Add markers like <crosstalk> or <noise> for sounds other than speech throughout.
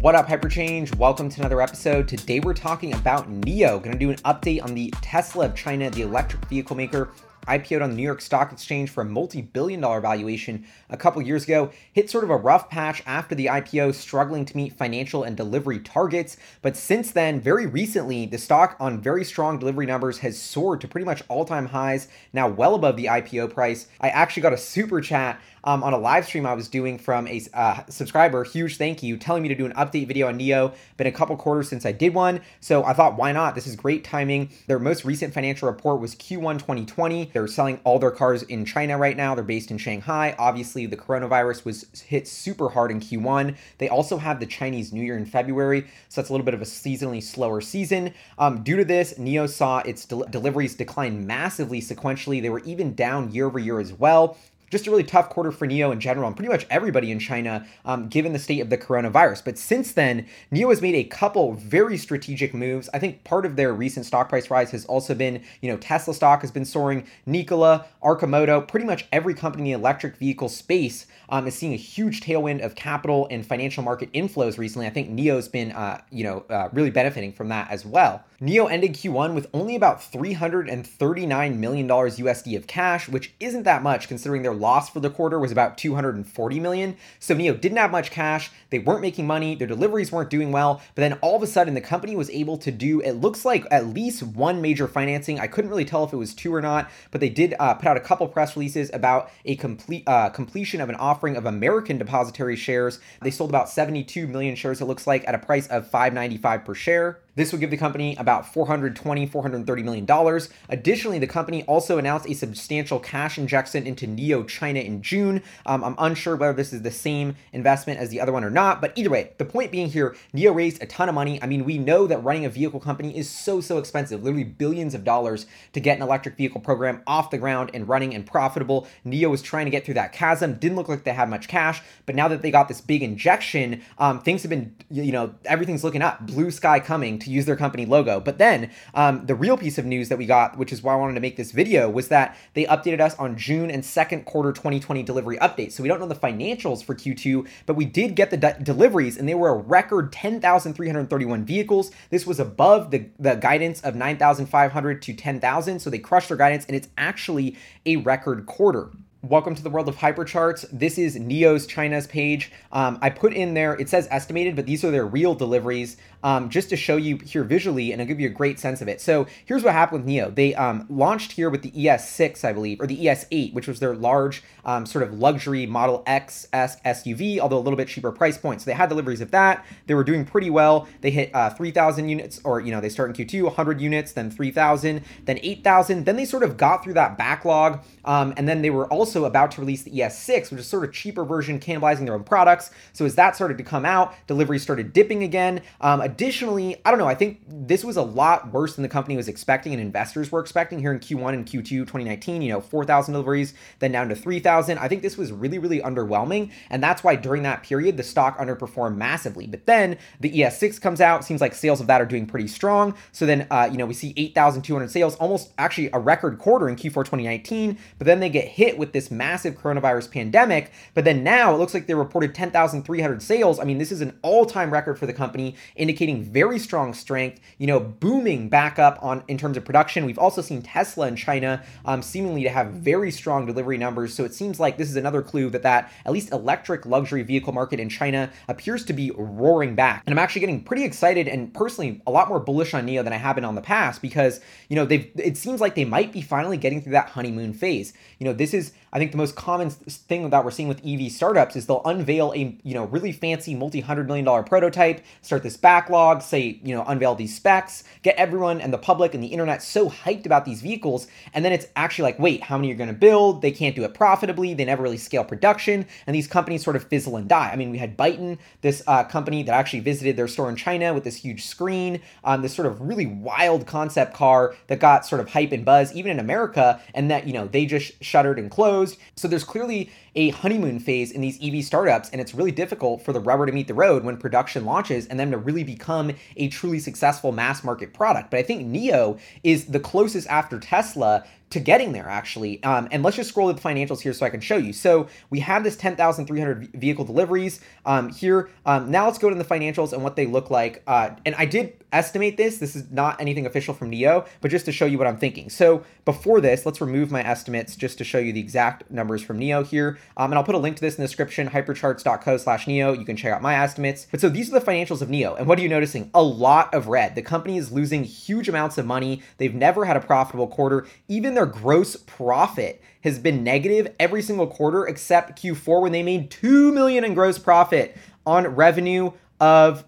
What up, Hyperchange? Welcome to another episode. Today we're talking about NIO. Going to do an update on the Tesla of China, the electric vehicle maker. IPO'd on the New York Stock Exchange for a multi billion dollar valuation a couple years ago, hit sort of a rough patch after the IPO, struggling to meet financial and delivery targets. But since then, very recently, the stock on very strong delivery numbers has soared to pretty much all time highs, now well above the IPO price. I actually got a super chat um, on a live stream I was doing from a uh, subscriber. Huge thank you, telling me to do an update video on NIO. Been a couple quarters since I did one, so I thought, why not? This is great timing. Their most recent financial report was Q1 2020. They're selling all their cars in China right now. They're based in Shanghai. Obviously, the coronavirus was hit super hard in Q1. They also have the Chinese New Year in February, so that's a little bit of a seasonally slower season. Um, due to this, NIO saw its del- deliveries decline massively sequentially. They were even down year over year as well just a really tough quarter for NIO in general and pretty much everybody in China, um, given the state of the coronavirus. But since then, NIO has made a couple very strategic moves. I think part of their recent stock price rise has also been, you know, Tesla stock has been soaring, Nikola, Arcimoto, pretty much every company in the electric vehicle space um, is seeing a huge tailwind of capital and financial market inflows recently. I think NIO's been, uh, you know, uh, really benefiting from that as well. NIO ended Q1 with only about $339 million USD of cash, which isn't that much considering their loss for the quarter was about 240 million. So NIO didn't have much cash, they weren't making money, their deliveries weren't doing well, but then all of a sudden the company was able to do it looks like at least one major financing. I couldn't really tell if it was two or not, but they did uh, put out a couple press releases about a complete uh, completion of an offering of American depository shares. They sold about 72 million shares it looks like at a price of 595 per share. This would give the company about $420, 430 million dollars. Additionally, the company also announced a substantial cash injection into NIO China in June. Um, I'm unsure whether this is the same investment as the other one or not, but either way, the point being here, NIO raised a ton of money. I mean, we know that running a vehicle company is so so expensive, literally billions of dollars to get an electric vehicle program off the ground and running and profitable. NIO was trying to get through that chasm. Didn't look like they had much cash, but now that they got this big injection, um, things have been, you know, everything's looking up. Blue sky coming to use their company logo. But then um, the real piece of news that we got, which is why I wanted to make this video, was that they updated us on June and second quarter 2020 delivery updates. So we don't know the financials for Q2, but we did get the de- deliveries, and they were a record 10,331 vehicles. This was above the, the guidance of 9,500 to 10,000. So they crushed their guidance, and it's actually a record quarter. Welcome to the world of hypercharts. This is NIO's China's page. Um, I put in there, it says estimated, but these are their real deliveries um, just to show you here visually and I'll give you a great sense of it. So here's what happened with NIO. They um, launched here with the ES6, I believe, or the ES8, which was their large um, sort of luxury Model X SUV, although a little bit cheaper price point. So they had deliveries of that. They were doing pretty well. They hit uh, 3,000 units, or, you know, they start in Q2, 100 units, then 3,000, then 8,000. Then they sort of got through that backlog. Um, and then they were also also about to release the ES6, which is sort of cheaper version, cannibalizing their own products. So as that started to come out, deliveries started dipping again. Um, additionally, I don't know. I think this was a lot worse than the company was expecting and investors were expecting here in Q1 and Q2 2019. You know, 4,000 deliveries, then down to 3,000. I think this was really, really underwhelming, and that's why during that period the stock underperformed massively. But then the ES6 comes out. Seems like sales of that are doing pretty strong. So then, uh, you know, we see 8,200 sales, almost actually a record quarter in Q4 2019. But then they get hit with this massive coronavirus pandemic. But then now it looks like they reported 10,300 sales. I mean, this is an all time record for the company, indicating very strong strength, you know, booming back up on in terms of production. We've also seen Tesla in China um, seemingly to have very strong delivery numbers. So it seems like this is another clue that that at least electric luxury vehicle market in China appears to be roaring back. And I'm actually getting pretty excited and personally a lot more bullish on NIO than I have been on the past because, you know, they've it seems like they might be finally getting through that honeymoon phase. You know, this is I think the most common thing that we're seeing with EV startups is they'll unveil a you know really fancy multi-hundred million dollar prototype, start this backlog, say you know unveil these specs, get everyone and the public and the internet so hyped about these vehicles, and then it's actually like, wait, how many are going to build? They can't do it profitably. They never really scale production, and these companies sort of fizzle and die. I mean, we had Byton, this uh, company that actually visited their store in China with this huge screen, um, this sort of really wild concept car that got sort of hype and buzz even in America, and that you know they just shuttered and closed. So there's clearly a honeymoon phase in these EV startups, and it's really difficult for the rubber to meet the road when production launches and them to really become a truly successful mass market product. But I think NIO is the closest after Tesla to getting there actually. Um, and let's just scroll to the financials here so I can show you. So we have this 10,300 vehicle deliveries um, here. Um, now let's go to the financials and what they look like. Uh, and I did estimate this. This is not anything official from NIO, but just to show you what I'm thinking. So before this, let's remove my estimates just to show you the exact numbers from NIO here. Um, and I'll put a link to this in the description, hypercharts.co slash NIO. You can check out my estimates. But so these are the financials of NIO. And what are you noticing? A lot of red. The company is losing huge amounts of money. They've never had a profitable quarter. Even their gross profit has been negative every single quarter except Q4 when they made 2 million in gross profit on revenue of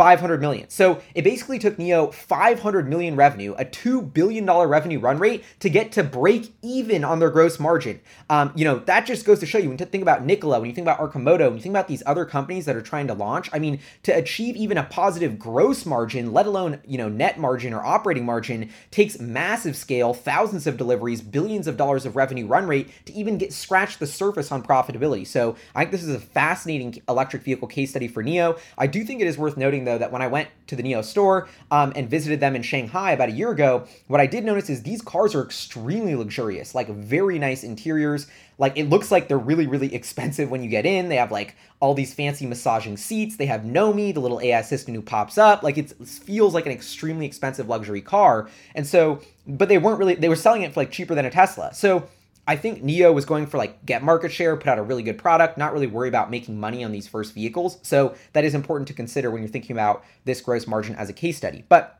500 million. So it basically took NIO 500 million revenue, a $2 billion revenue run rate to get to break even on their gross margin. Um, you know, that just goes to show you when you think about Nikola, when you think about Arcimoto, when you think about these other companies that are trying to launch, I mean, to achieve even a positive gross margin, let alone, you know, net margin or operating margin, takes massive scale, thousands of deliveries, billions of dollars of revenue run rate to even get scratched the surface on profitability. So I think this is a fascinating electric vehicle case study for NIO. I do think it is worth noting that when I went to the NIO store um, and visited them in Shanghai about a year ago, what I did notice is these cars are extremely luxurious, like very nice interiors. Like it looks like they're really, really <laughs> expensive when you get in. They have like all these fancy massaging seats. They have Nomi, the little AI assistant who pops up. Like it feels like an extremely expensive luxury car. And so, but they weren't really, they were selling it for like cheaper than a Tesla. So I think NIO was going for like get market share, put out a really good product, not really worry about making money on these first vehicles. So that is important to consider when you're thinking about this gross margin as a case study. But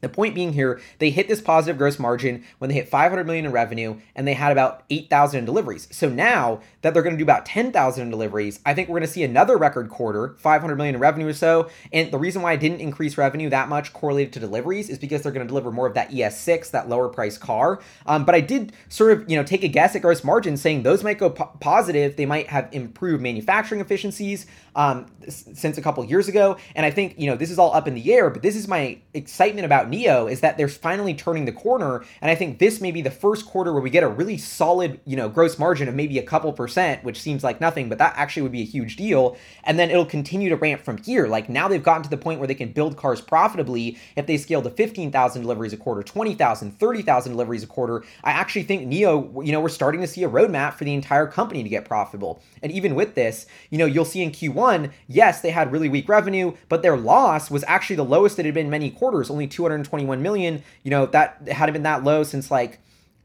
the point being here, they hit this positive gross margin when they hit 500 million in revenue and they had about 8,000 in deliveries. So now that they're going to do about 10,000 in deliveries, I think we're going to see another record quarter, 500 million in revenue or so. And the reason why I didn't increase revenue that much correlated to deliveries is because they're going to deliver more of that ES6, that lower price car. Um, but I did sort of, you know, take a guess at gross margin saying those might go po- positive. They might have improved manufacturing efficiencies um, since a couple years ago. And I think, you know, this is all up in the air, but this is my excitement about NIO is that they're finally turning the corner. And I think this may be the first quarter where we get a really solid, you know, gross margin of maybe a couple percent, which seems like nothing, but that actually would be a huge deal. And then it'll continue to ramp from here. Like now they've gotten to the point where they can build cars profitably if they scale to 15,000 deliveries a quarter, 20,000, 30,000 deliveries a quarter. I actually think NIO, you know, we're starting to see a roadmap for the entire company to get profitable. And even with this, you know, you'll see in Q1, yes, they had really weak revenue, but their loss was actually the lowest it had been many quarters, only 221 million. You know, that hadn't been that low since like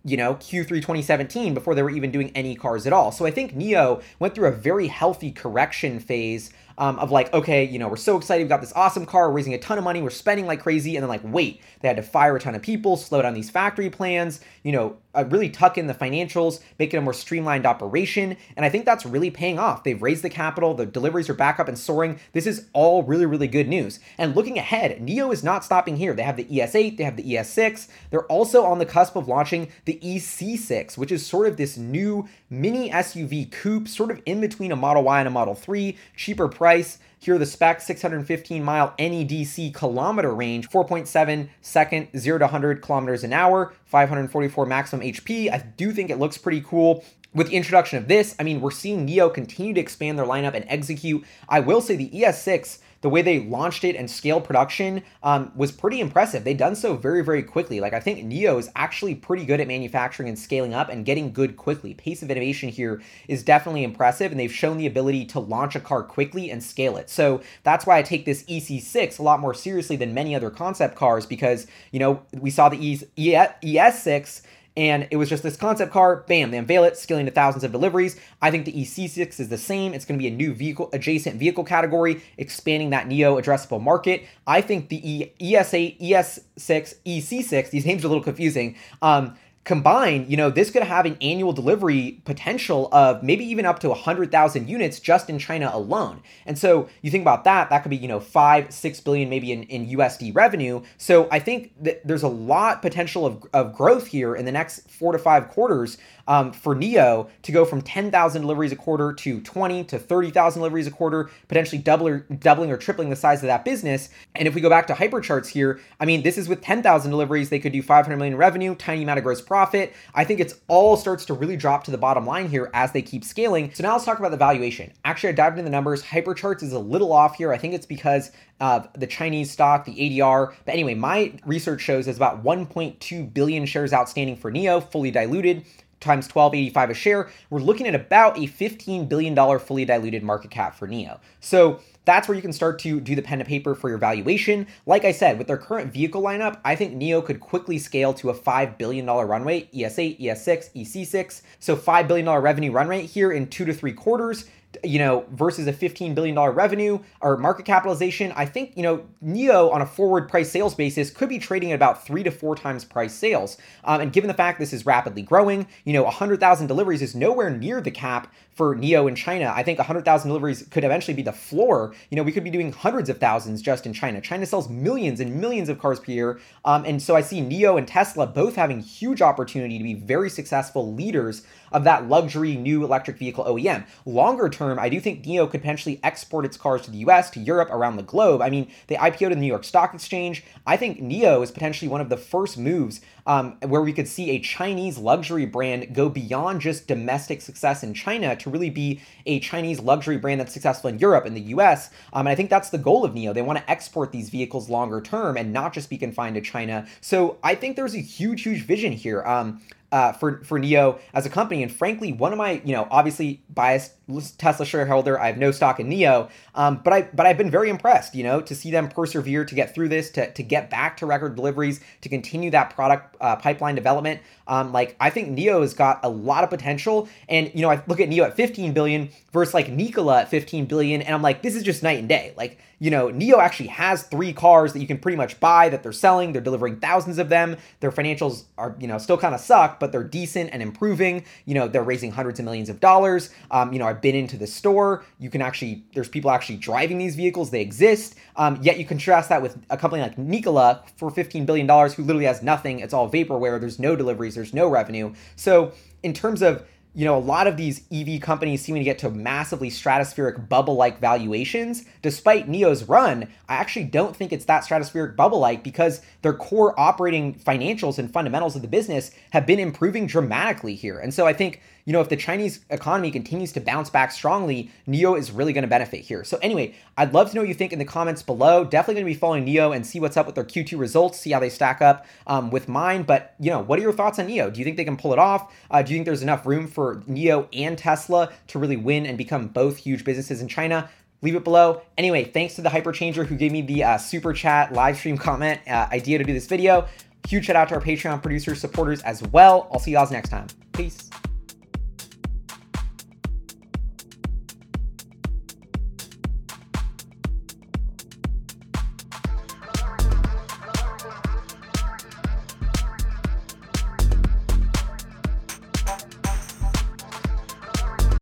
you know, Q3 2017 before they were even doing any cars at all. So I think NIO went through a very healthy correction phase um, of like, okay, you know, we're so excited, we got this awesome car, we're raising a ton of money, we're spending like crazy, and then like, wait, they had to fire a ton of people, slow down these factory plans, you know, uh, really tuck in the financials, make it a more streamlined operation, and I think that's really paying off. They've raised the capital, the deliveries are back up and soaring. This is all really, really good news. And looking ahead, NIO is not stopping here. They have the ES8, they have the ES6. They're also on the cusp of launching the EC6, which is sort of this new mini SUV coupe, sort of in between a Model Y and a Model 3, cheaper price price. Here are the specs 615 mile NEDC kilometer range, 4.7 second, 0 to 100 kilometers an hour, 544 maximum HP. I do think it looks pretty cool with the introduction of this, I mean, we're seeing NIO continue to expand their lineup and execute. I will say the ES6 the way they launched it and scaled production um, was pretty impressive. They've done so very, very quickly. Like I think NIO is actually pretty good at manufacturing and scaling up and getting good quickly. Pace of innovation here is definitely impressive, and they've shown the ability to launch a car quickly and scale it. So that's why I take this EC6 a lot more seriously than many other concept cars because you know we saw the ES6 and it was just this concept car. Bam, they unveil it, scaling to thousands of deliveries. I think the EC6 is the same. It's going to be a new vehicle adjacent vehicle category, expanding that NIO addressable market. I think the e- ES8, ES6, EC6, these names are a little confusing. Um, combined, you know, this could have an annual delivery potential of maybe even up to 100,000 units just in China alone. And so you think about that, that could be, you know, five, six billion maybe in, in USD revenue. So I think that there's a lot potential of, of growth here in the next four to five quarters um, for NIO to go from 10,000 deliveries a quarter to 20 to 30,000 deliveries a quarter, potentially doubling, doubling or tripling the size of that business. And if we go back to hypercharts here, I mean, this is with 10,000 deliveries, they could do 500 million revenue, tiny amount of gross profit. I think it's all starts to really drop to the bottom line here as they keep scaling. So now let's talk about the valuation. Actually, I dived into the numbers. Hypercharts is a little off here. I think it's because of the Chinese stock, the ADR. But anyway, my research shows there's about 1.2 billion shares outstanding for NIO, fully diluted times 1285 a share, we're looking at about a $15 billion fully diluted market cap for NIO. So that's where you can start to do the pen to paper for your valuation. Like I said, with their current vehicle lineup, I think NIO could quickly scale to a $5 billion runway, ES8, ES6, EC6. So $5 billion revenue run rate here in two to three quarters you know, versus a $15 billion revenue or market capitalization, I think, you know, NIO on a forward price sales basis could be trading at about three to four times price sales. Um, and given the fact this is rapidly growing, you know, 100,000 deliveries is nowhere near the cap for NIO in China. I think 100,000 deliveries could eventually be the floor. You know, we could be doing hundreds of thousands just in China. China sells millions and millions of cars per year. Um, and so I see NIO and Tesla both having huge opportunity to be very successful leaders of that luxury new electric vehicle OEM. Longer term, I do think NIO could potentially export its cars to the US, to Europe, around the globe. I mean, they IPO'd in the New York Stock Exchange. I think NIO is potentially one of the first moves um, where we could see a Chinese luxury brand go beyond just domestic success in China to really be a Chinese luxury brand that's successful in Europe and the US. Um, and I think that's the goal of NIO. They want to export these vehicles longer term and not just be confined to China. So I think there's a huge, huge vision here. Um, uh, for for NIO as a company. And frankly, one of my you know obviously biased Tesla shareholder, I have no stock in NIO, um, but I but I've been very impressed, you know, to see them persevere to get through this, to to get back to record deliveries, to continue that product uh, pipeline development. Um, like I think NIO has got a lot of potential, and you know I look at NIO at 15 billion versus like Nikola at 15 billion, and I'm like this is just night and day. Like you know NIO actually has three cars that you can pretty much buy that they're selling. They're delivering thousands of them. Their financials are you know still kind of suck, but they're decent and improving. You know they're raising hundreds of millions of dollars. Um, you know I've been into the store. You can actually there's people actually driving these vehicles. They exist. Um, yet you contrast that with a company like Nikola for 15 billion dollars, who literally has nothing. It's all vaporware. There's no deliveries there's no revenue. So in terms of you know, a lot of these EV companies seeming to get to massively stratospheric bubble like valuations. Despite NIO's run, I actually don't think it's that stratospheric bubble like because their core operating financials and fundamentals of the business have been improving dramatically here. And so I think you know, if the Chinese economy continues to bounce back strongly, NIO is really going to benefit here. So anyway, I'd love to know what you think in the comments below. Definitely going to be following NIO and see what's up with their Q2 results, see how they stack up um, with mine. But you know, what are your thoughts on NIO? Do you think they can pull it off? Uh, do you think there's enough room for NIO and Tesla to really win and become both huge businesses in China? leave it below. Anyway, thanks to the Hyperchanger who gave me the uh, super chat live stream comment uh, idea to do this video. Huge shout out to our Patreon producers, supporters as well. I'll see you guys next time. Peace.